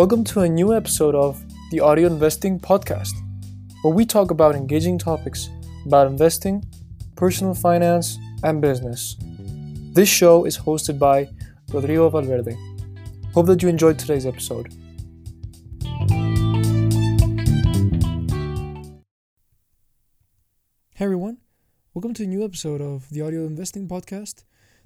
Welcome to a new episode of the Audio Investing Podcast, where we talk about engaging topics about investing, personal finance, and business. This show is hosted by Rodrigo Valverde. Hope that you enjoyed today's episode. Hey everyone, welcome to a new episode of the Audio Investing Podcast,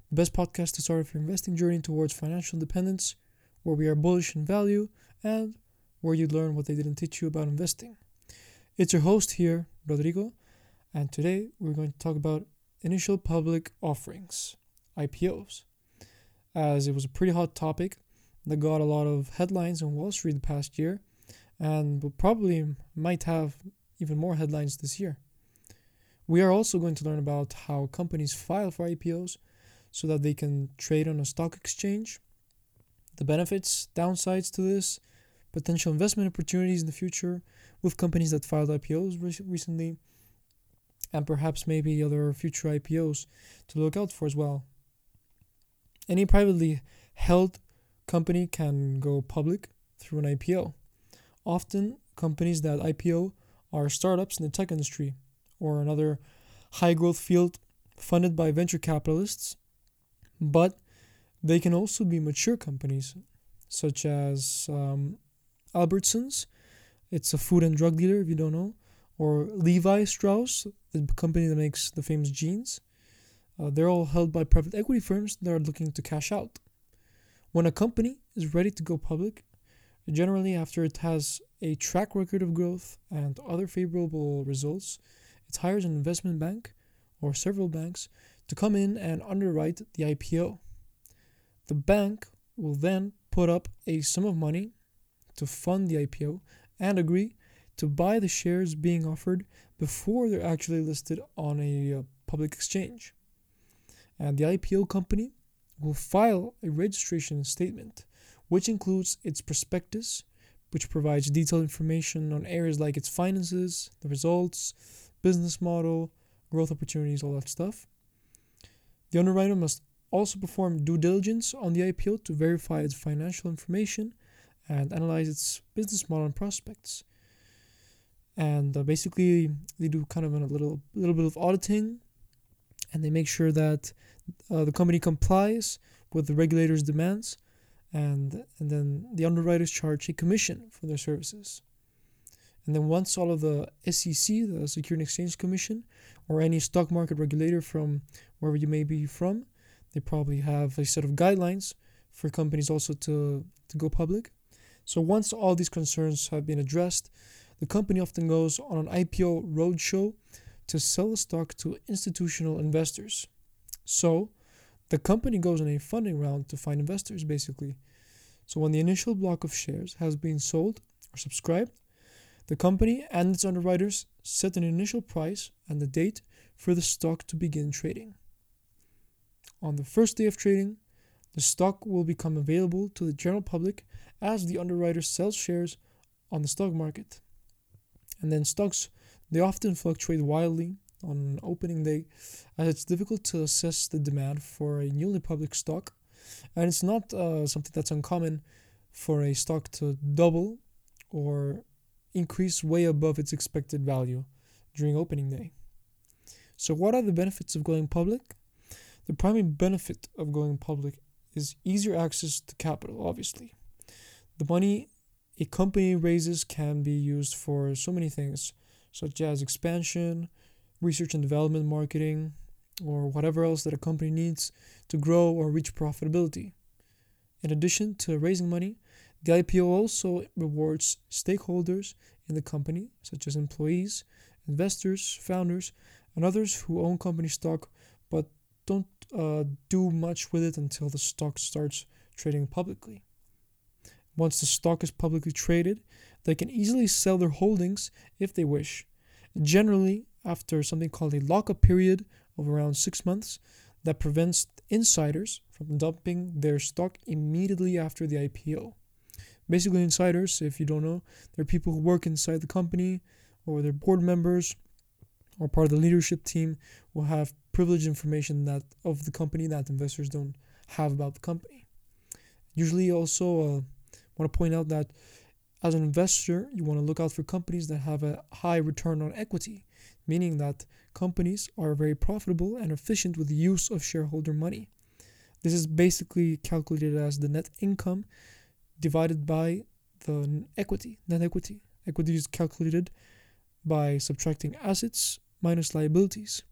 the best podcast to start your investing journey towards financial independence, where we are bullish in value and where you learn what they didn't teach you about investing. It's your host here, Rodrigo, and today we're going to talk about initial public offerings, IPOs, as it was a pretty hot topic that got a lot of headlines on Wall Street the past year and will probably might have even more headlines this year. We are also going to learn about how companies file for IPOs so that they can trade on a stock exchange, the benefits, downsides to this, potential investment opportunities in the future with companies that filed IPOs re- recently, and perhaps maybe other future IPOs to look out for as well. Any privately held company can go public through an IPO. Often, companies that IPO are startups in the tech industry or another high growth field funded by venture capitalists, but they can also be mature companies, such as um, Albertsons, it's a food and drug dealer if you don't know, or Levi Strauss, the company that makes the famous jeans. Uh, they're all held by private equity firms that are looking to cash out. When a company is ready to go public, generally after it has a track record of growth and other favorable results, it hires an investment bank or several banks to come in and underwrite the IPO. The bank will then put up a sum of money to fund the IPO and agree to buy the shares being offered before they're actually listed on a uh, public exchange. And the IPO company will file a registration statement, which includes its prospectus, which provides detailed information on areas like its finances, the results, business model, growth opportunities, all that stuff. The underwriter must also perform due diligence on the IPO to verify its financial information and analyze its business model and prospects. And uh, basically, they do kind of a little little bit of auditing, and they make sure that uh, the company complies with the regulators' demands, and and then the underwriters charge a commission for their services. And then once all of the SEC, the Securities and Exchange Commission, or any stock market regulator from wherever you may be from, they probably have a set of guidelines for companies also to, to go public. So once all these concerns have been addressed, the company often goes on an IPO roadshow to sell stock to institutional investors. So the company goes on a funding round to find investors basically. So when the initial block of shares has been sold or subscribed, the company and its underwriters set an initial price and the date for the stock to begin trading. On the first day of trading, the stock will become available to the general public as the underwriter sells shares on the stock market. And then stocks, they often fluctuate wildly on opening day as it's difficult to assess the demand for a newly public stock. And it's not uh, something that's uncommon for a stock to double or increase way above its expected value during opening day. So, what are the benefits of going public? The primary benefit of going public is easier access to capital, obviously. The money a company raises can be used for so many things, such as expansion, research and development, marketing, or whatever else that a company needs to grow or reach profitability. In addition to raising money, the IPO also rewards stakeholders in the company, such as employees, investors, founders, and others who own company stock but don't uh, do much with it until the stock starts trading publicly. Once the stock is publicly traded, they can easily sell their holdings if they wish. Generally, after something called a lockup period of around six months, that prevents insiders from dumping their stock immediately after the IPO. Basically, insiders, if you don't know, they're people who work inside the company or they're board members or part of the leadership team will have privileged information that of the company that investors don't have about the company. Usually, also uh, want to point out that as an investor, you want to look out for companies that have a high return on equity, meaning that companies are very profitable and efficient with the use of shareholder money. This is basically calculated as the net income divided by the equity, net equity. Equity is calculated by subtracting assets minus liabilities.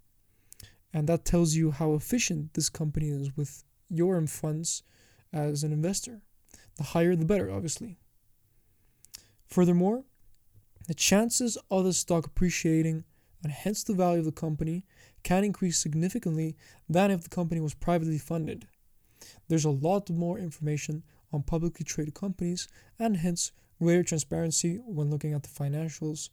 And that tells you how efficient this company is with your funds as an investor. The higher, the better, obviously. Furthermore, the chances of the stock appreciating and hence the value of the company can increase significantly than if the company was privately funded. There's a lot more information on publicly traded companies and hence greater transparency when looking at the financials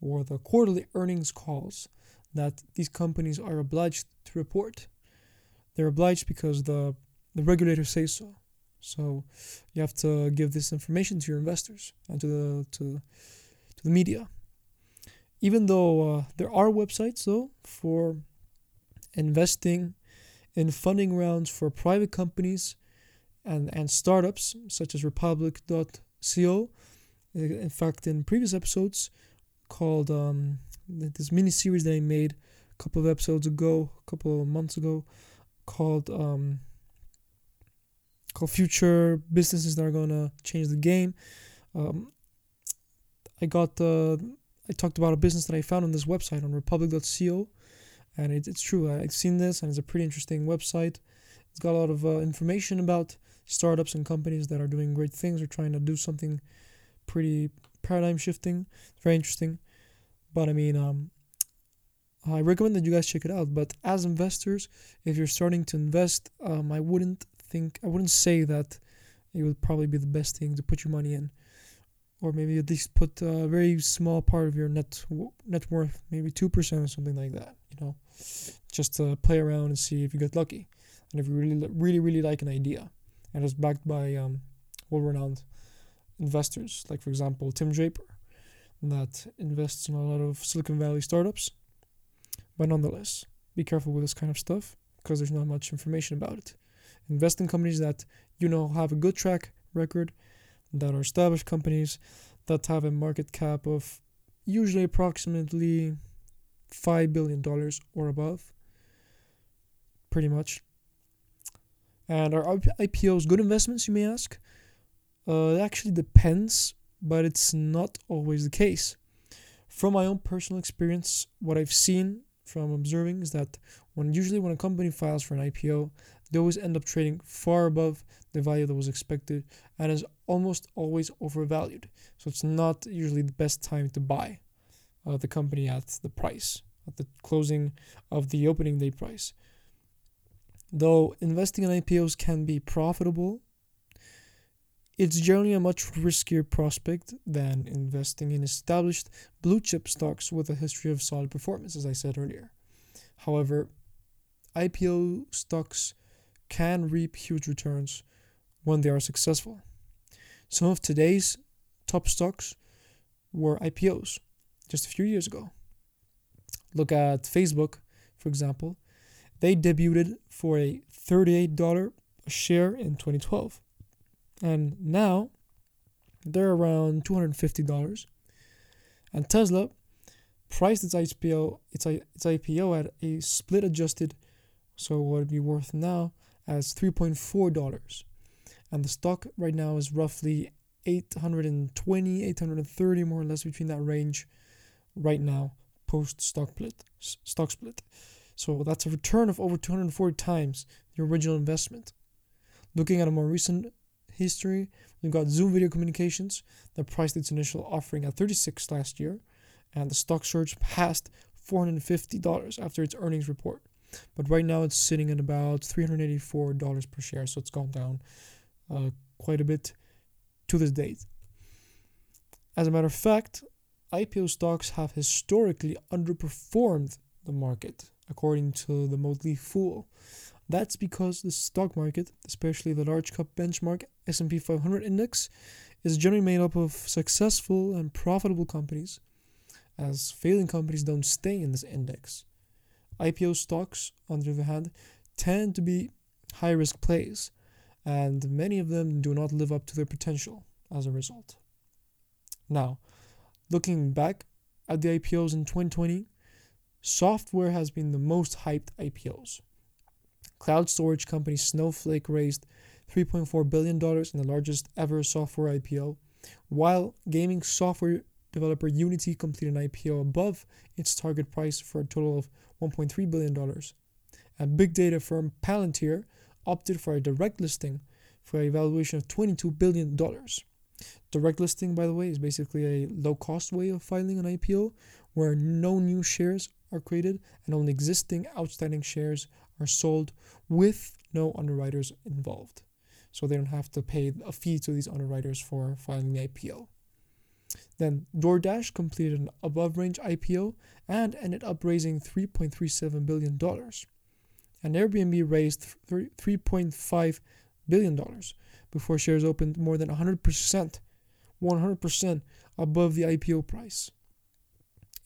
or the quarterly earnings calls that these companies are obliged to report. They're obliged because the the regulators say so. So you have to give this information to your investors and to the to to the media. Even though uh, there are websites though for investing in funding rounds for private companies and and startups such as republic.co in fact in previous episodes called um, this mini series that I made a couple of episodes ago, a couple of months ago, called um, called Future Businesses that are gonna change the game. Um, I got uh, I talked about a business that I found on this website on Republic.co, and it, it's true. I've seen this, and it's a pretty interesting website. It's got a lot of uh, information about startups and companies that are doing great things or trying to do something pretty paradigm shifting. Very interesting. But I mean, um, I recommend that you guys check it out. But as investors, if you're starting to invest, um, I wouldn't think, I wouldn't say that it would probably be the best thing to put your money in. Or maybe at least put a very small part of your net net worth, maybe two percent or something like that. You know, just to play around and see if you get lucky, and if you really, really, really like an idea, and it's backed by um, well-renowned investors, like for example Tim Draper, that invests in a lot of Silicon Valley startups. But nonetheless, be careful with this kind of stuff because there's not much information about it. Invest in companies that you know have a good track record, that are established companies, that have a market cap of usually approximately $5 billion or above. Pretty much. And are IPOs good investments, you may ask? Uh, it actually depends, but it's not always the case. From my own personal experience, what I've seen from observing is that when usually when a company files for an IPO, they always end up trading far above the value that was expected and is almost always overvalued. So it's not usually the best time to buy uh, the company at the price, at the closing of the opening day price. Though investing in IPOs can be profitable it's generally a much riskier prospect than investing in established blue chip stocks with a history of solid performance, as I said earlier. However, IPO stocks can reap huge returns when they are successful. Some of today's top stocks were IPOs just a few years ago. Look at Facebook, for example. They debuted for a $38 a share in 2012 and now they're around $250 and tesla priced its ipo its, its ipo at a split adjusted so what would be worth now as $3.4 and the stock right now is roughly 820 830 more or less between that range right now post stock split stock split. So that's a return of over 240 times the original investment. Looking at a more recent history, we've got Zoom Video Communications that priced its initial offering at 36 last year, and the stock surged past $450 after its earnings report. But right now it's sitting at about $384 per share, so it's gone down uh, quite a bit to this date. As a matter of fact, IPO stocks have historically underperformed the market, according to the Motley Fool. That's because the stock market, especially the large cap benchmark S&P 500 index, is generally made up of successful and profitable companies, as failing companies don't stay in this index. IPO stocks, on the other hand, tend to be high risk plays, and many of them do not live up to their potential, as a result. Now, looking back at the IPOs in 2020, software has been the most hyped IPOs. Cloud storage company Snowflake raised $3.4 billion in the largest ever software IPO, while gaming software developer Unity completed an IPO above its target price for a total of $1.3 billion. And big data firm Palantir opted for a direct listing for a valuation of $22 billion. Direct listing, by the way, is basically a low cost way of filing an IPO where no new shares are created and only existing outstanding shares are sold with no underwriters involved. So they don't have to pay a fee to these underwriters for filing the IPO. Then DoorDash completed an above range IPO and ended up raising $3.37 billion. And Airbnb raised $3.5 billion before shares opened more than 100%, 100% above the IPO price.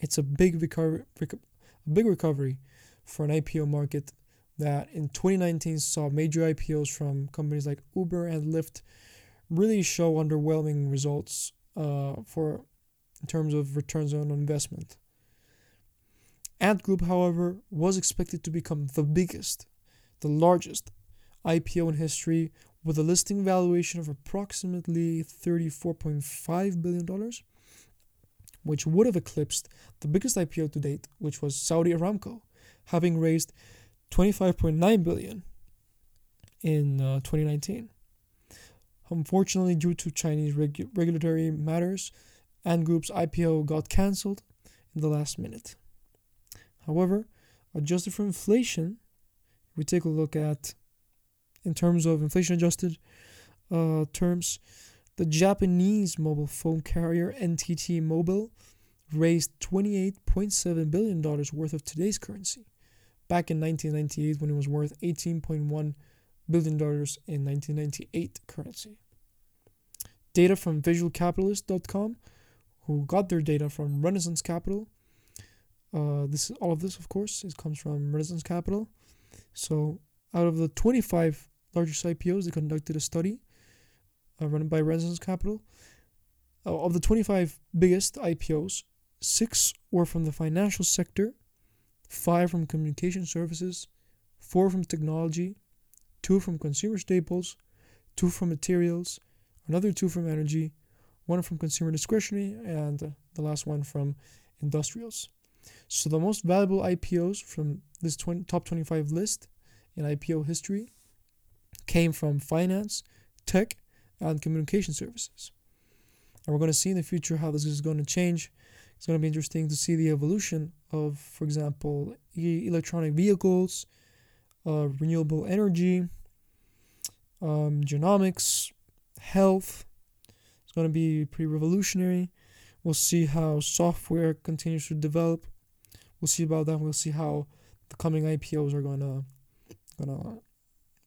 It's a big recovery, a big recovery for an IPO market that in 2019 saw major IPOs from companies like Uber and Lyft really show underwhelming results uh, for in terms of returns on investment. Ant Group, however, was expected to become the biggest, the largest IPO in history with a listing valuation of approximately $34.5 billion, which would have eclipsed the biggest IPO to date, which was Saudi Aramco, having raised 25.9 billion in uh, 2019. Unfortunately, due to Chinese regu- regulatory matters, Ant Group's IPO got cancelled in the last minute. However, adjusted for inflation, we take a look at, in terms of inflation adjusted uh, terms, the Japanese mobile phone carrier NTT Mobile raised $28.7 billion worth of today's currency back in 1998 when it was worth $18.1 billion in 1998 currency. Data from visualcapitalist.com, who got their data from Renaissance Capital. Uh, this all of this, of course, it comes from Renaissance Capital. So, out of the 25 largest IPOs, they conducted a study uh, run by Renaissance Capital. Uh, of the 25 biggest IPOs, six were from the financial sector, five from communication services, four from technology, two from consumer staples, two from materials, another two from energy, one from consumer discretionary, and the last one from industrials. So the most valuable IPOs from this 20, top 25 list in IPO history came from finance, tech, and communication services. And we're going to see in the future how this is going to change. It's going to be interesting to see the evolution of, for example, e- electronic vehicles, uh, renewable energy, um, genomics, health. It's going to be pretty revolutionary. We'll see how software continues to develop. We'll see about that. We'll see how the coming IPOs are gonna gonna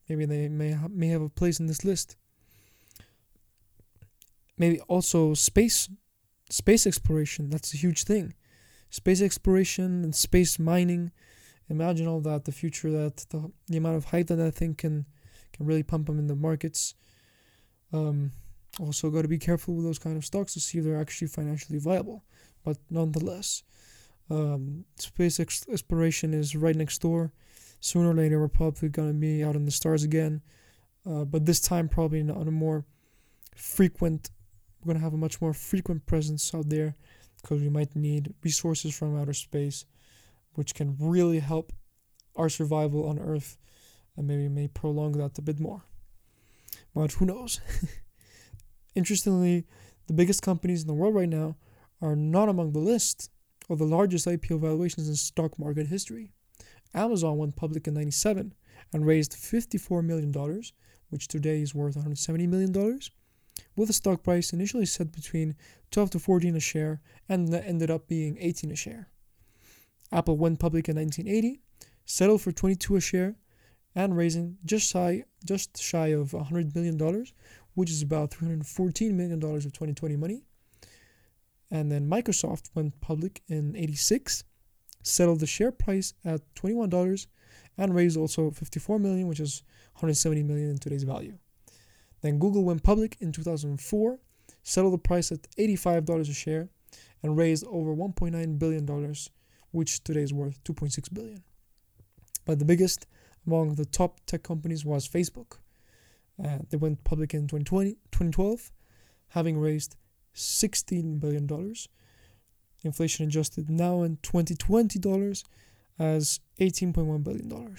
maybe they may ha- may have a place in this list. Maybe also space space exploration. That's a huge thing. Space exploration and space mining. Imagine all that. The future that the, the amount of hype that that thing can can really pump them in the markets. Um, also, got to be careful with those kind of stocks to see if they're actually financially viable. But nonetheless, um, space ex- exploration is right next door. Sooner or later, we're probably going to be out in the stars again. Uh, but this time, probably on a more frequent, we're going to have a much more frequent presence out there because we might need resources from outer space, which can really help our survival on Earth and maybe may prolong that a bit more. But who knows? Interestingly, the biggest companies in the world right now are not among the list of the largest IPO valuations in stock market history. Amazon went public in 97 and raised $54 million, which today is worth $170 million, with a stock price initially set between 12 to 14 a share and that ended up being 18 a share. Apple went public in 1980, settled for 22 a share, and raising just shy just shy of 100 million dollars, which is about 314 million dollars of 2020 money. And then Microsoft went public in 86, settled the share price at $21 and raised also 54 million, which is 170 million in today's value. Then Google went public in 2004, settled the price at $85 a share, and raised over $1.9 billion, which today is worth 2.6 billion. But the biggest among the top tech companies was Facebook. Uh, they went public in 2020, 2012, having raised $16 billion. Inflation adjusted now in 2020 dollars as $18.1 billion.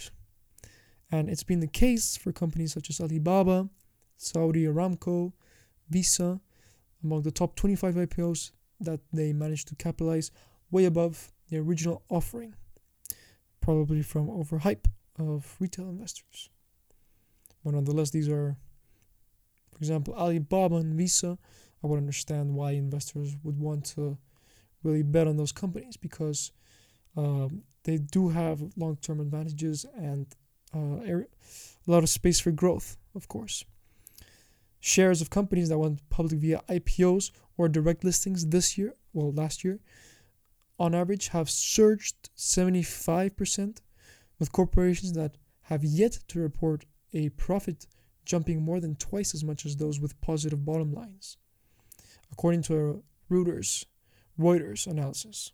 And it's been the case for companies such as Alibaba, Saudi Aramco, Visa, among the top 25 IPOs that they managed to capitalize way above the original offering, probably from overhype of retail investors. But nonetheless, these are, for example, Alibaba and Visa. I would understand why investors would want to really bet on those companies because um, they do have long term advantages and uh, a lot of space for growth, of course. Shares of companies that went public via IPOs or direct listings this year, well, last year, on average have surged 75%, with corporations that have yet to report a profit jumping more than twice as much as those with positive bottom lines, according to a Reuters, Reuters analysis.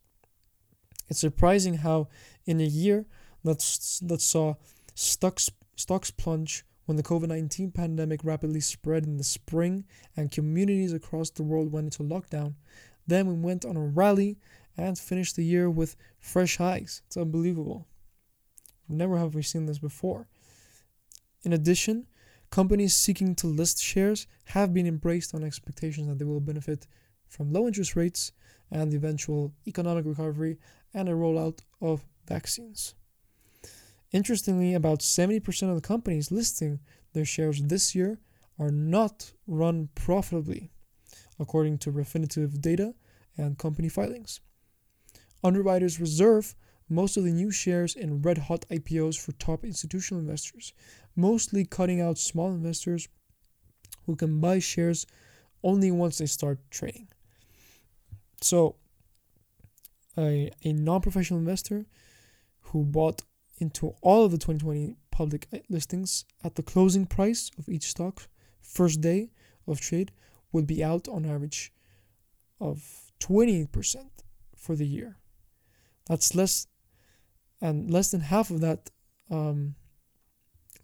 It's surprising how, in a year that, that saw stocks, stocks plunge when the COVID 19 pandemic rapidly spread in the spring and communities across the world went into lockdown, then we went on a rally and finished the year with fresh highs. It's unbelievable. Never have we seen this before. In addition, companies seeking to list shares have been embraced on expectations that they will benefit from low interest rates and the eventual economic recovery and a rollout of vaccines. Interestingly, about 70% of the companies listing their shares this year are not run profitably, according to Refinitiv data and company filings. Underwriters reserve most of the new shares in red hot IPOs for top institutional investors, mostly cutting out small investors who can buy shares only once they start trading. So, a, a non professional investor who bought into all of the 2020 public listings at the closing price of each stock, first day of trade, would be out on average of 28% for the year. That's less, and less than half of that, um,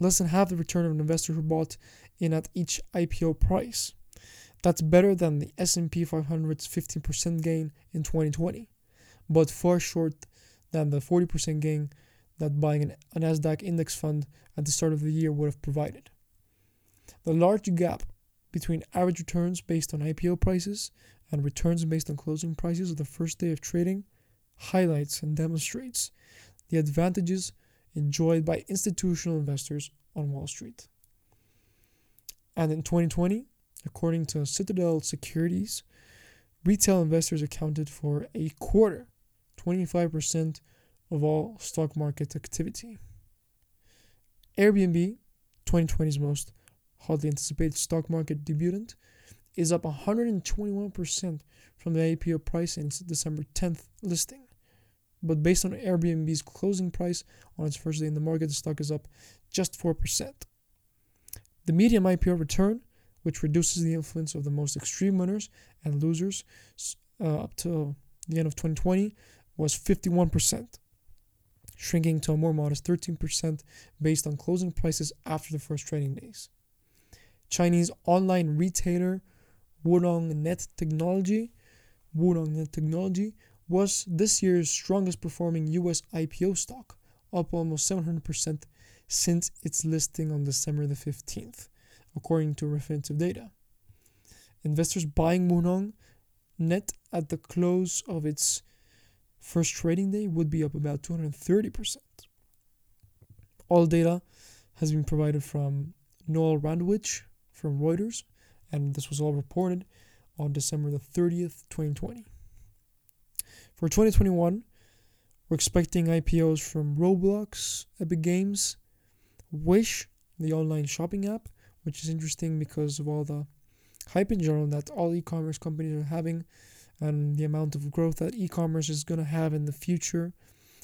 less than half the return of an investor who bought in at each IPO price. That's better than the S&P 500's 15% gain in 2020 but far short than the 40% gain that buying a Nasdaq index fund at the start of the year would have provided. The large gap between average returns based on IPO prices and returns based on closing prices of the first day of trading highlights and demonstrates the advantages enjoyed by institutional investors on Wall Street. And in 2020, according to Citadel Securities, retail investors accounted for a quarter 25% of all stock market activity. Airbnb, 2020's most hotly anticipated stock market debutant, is up 121% from the IPO price in its December 10th listing. But based on Airbnb's closing price on its first day in the market, the stock is up just 4%. The median IPO return, which reduces the influence of the most extreme winners and losers uh, up to the end of 2020, was 51%, shrinking to a more modest 13% based on closing prices after the first trading days. Chinese online retailer Wunong Net Technology, Wunong Net Technology was this year's strongest performing US IPO stock, up almost 700% since its listing on December the 15th, according to Refinitiv data. Investors buying Wunong Net at the close of its first trading day would be up about 230%. All data has been provided from Noel Randewich from Reuters, and this was all reported on December the 30th, 2020. For 2021, we're expecting IPOs from Roblox, Epic Games, Wish, the online shopping app, which is interesting because of all the hype in general that all e commerce companies are having and the amount of growth that e-commerce is going to have in the future.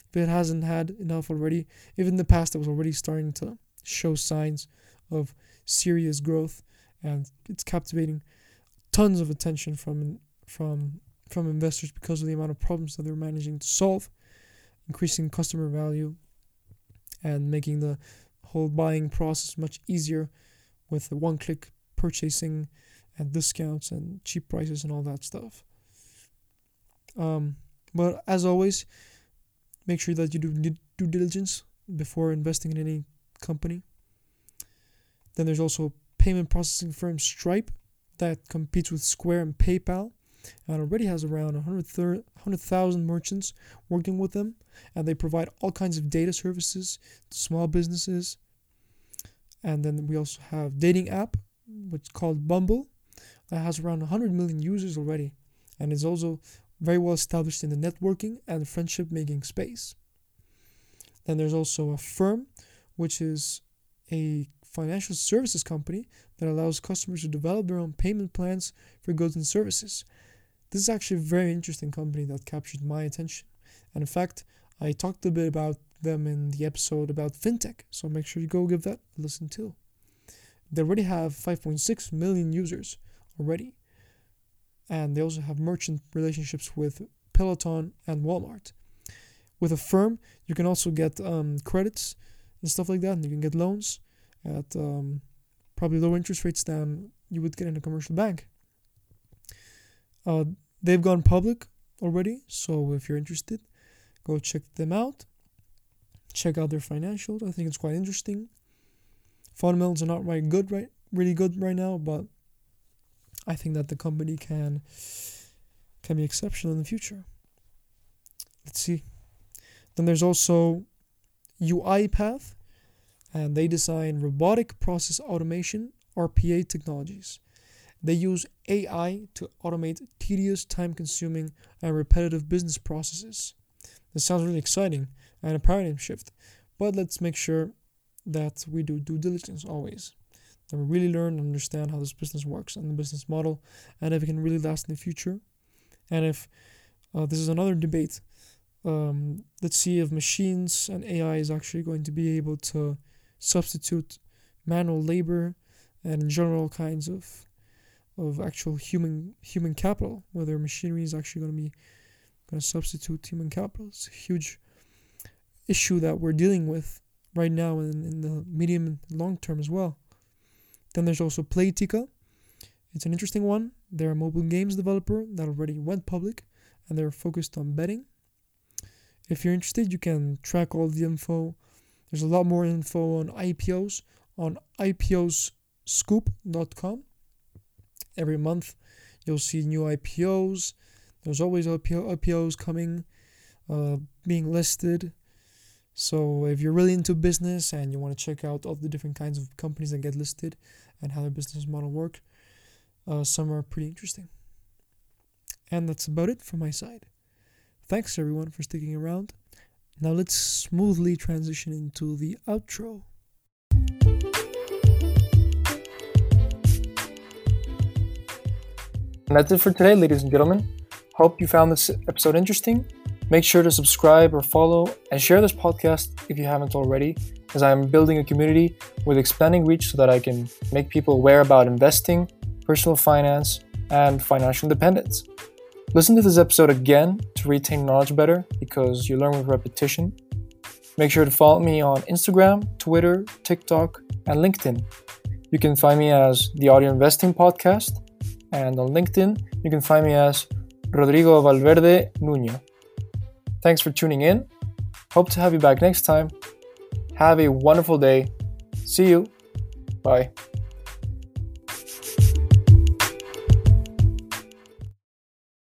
If it hasn't had enough already even in the past it was already starting to show signs of serious growth and it's captivating tons of attention from from from investors because of the amount of problems that they're managing to solve, increasing customer value, and making the whole buying process much easier with the one-click purchasing and discounts and cheap prices and all that stuff. Um, but as always, make sure that you do due diligence before investing in any company. Then there's also payment processing firm Stripe that competes with Square and PayPal and already has around 100,000 merchants working with them. And they provide all kinds of data services to small businesses. And then we also have dating app, which is called Bumble, that has around 100 million users already, and is also very well established in the networking and friendship making space. Then there's also Affirm, which is a financial services company that allows customers to develop their own payment plans for goods and services. This is actually a very interesting company that captured my attention. And in fact, I talked a bit about them in the episode about fintech, so make sure you go give that a listen too. They already have 5.6 million users already, and they also have merchant relationships with Peloton and Walmart. With Affirm, you can also get um, credits and stuff like that, and you can get loans at um, probably lower interest rates than you would get in a commercial bank. Uh, they've gone public already, so if you're interested, go check them out. Check out their financials. I think it's quite interesting. Fundamentals are not right good right really good right now, but I think that the company can can be exceptional in the future. Let's see. Then there's also UiPath, and they design robotic process automation RPA technologies. They use AI to automate tedious, time consuming, and repetitive business processes. This sounds really exciting and a paradigm shift, but let's make sure that we do due diligence always. That we really learn and understand how this business works and the business model, and if it can really last in the future. And if uh, this is another debate, um, let's see if machines and AI is actually going to be able to substitute manual labor and general kinds of of actual human human capital, whether machinery is actually going to be going to substitute human capital. It's a huge issue that we're dealing with right now and in the medium and long term as well. Then there's also Playtika. It's an interesting one. They're a mobile games developer that already went public and they're focused on betting. If you're interested, you can track all the info. There's a lot more info on IPOs on iposcoop.com. Every month, you'll see new IPOs. There's always IPO, IPOs coming, uh, being listed. So if you're really into business and you want to check out all the different kinds of companies that get listed and how their business model work, uh, some are pretty interesting. And that's about it from my side. Thanks everyone for sticking around. Now let's smoothly transition into the outro. And that's it for today, ladies and gentlemen. Hope you found this episode interesting. Make sure to subscribe or follow and share this podcast if you haven't already, as I'm building a community with expanding reach so that I can make people aware about investing, personal finance, and financial independence. Listen to this episode again to retain knowledge better because you learn with repetition. Make sure to follow me on Instagram, Twitter, TikTok, and LinkedIn. You can find me as the Audio Investing Podcast and on LinkedIn, you can find me as Rodrigo Valverde Nuño. Thanks for tuning in. Hope to have you back next time. Have a wonderful day. See you. Bye.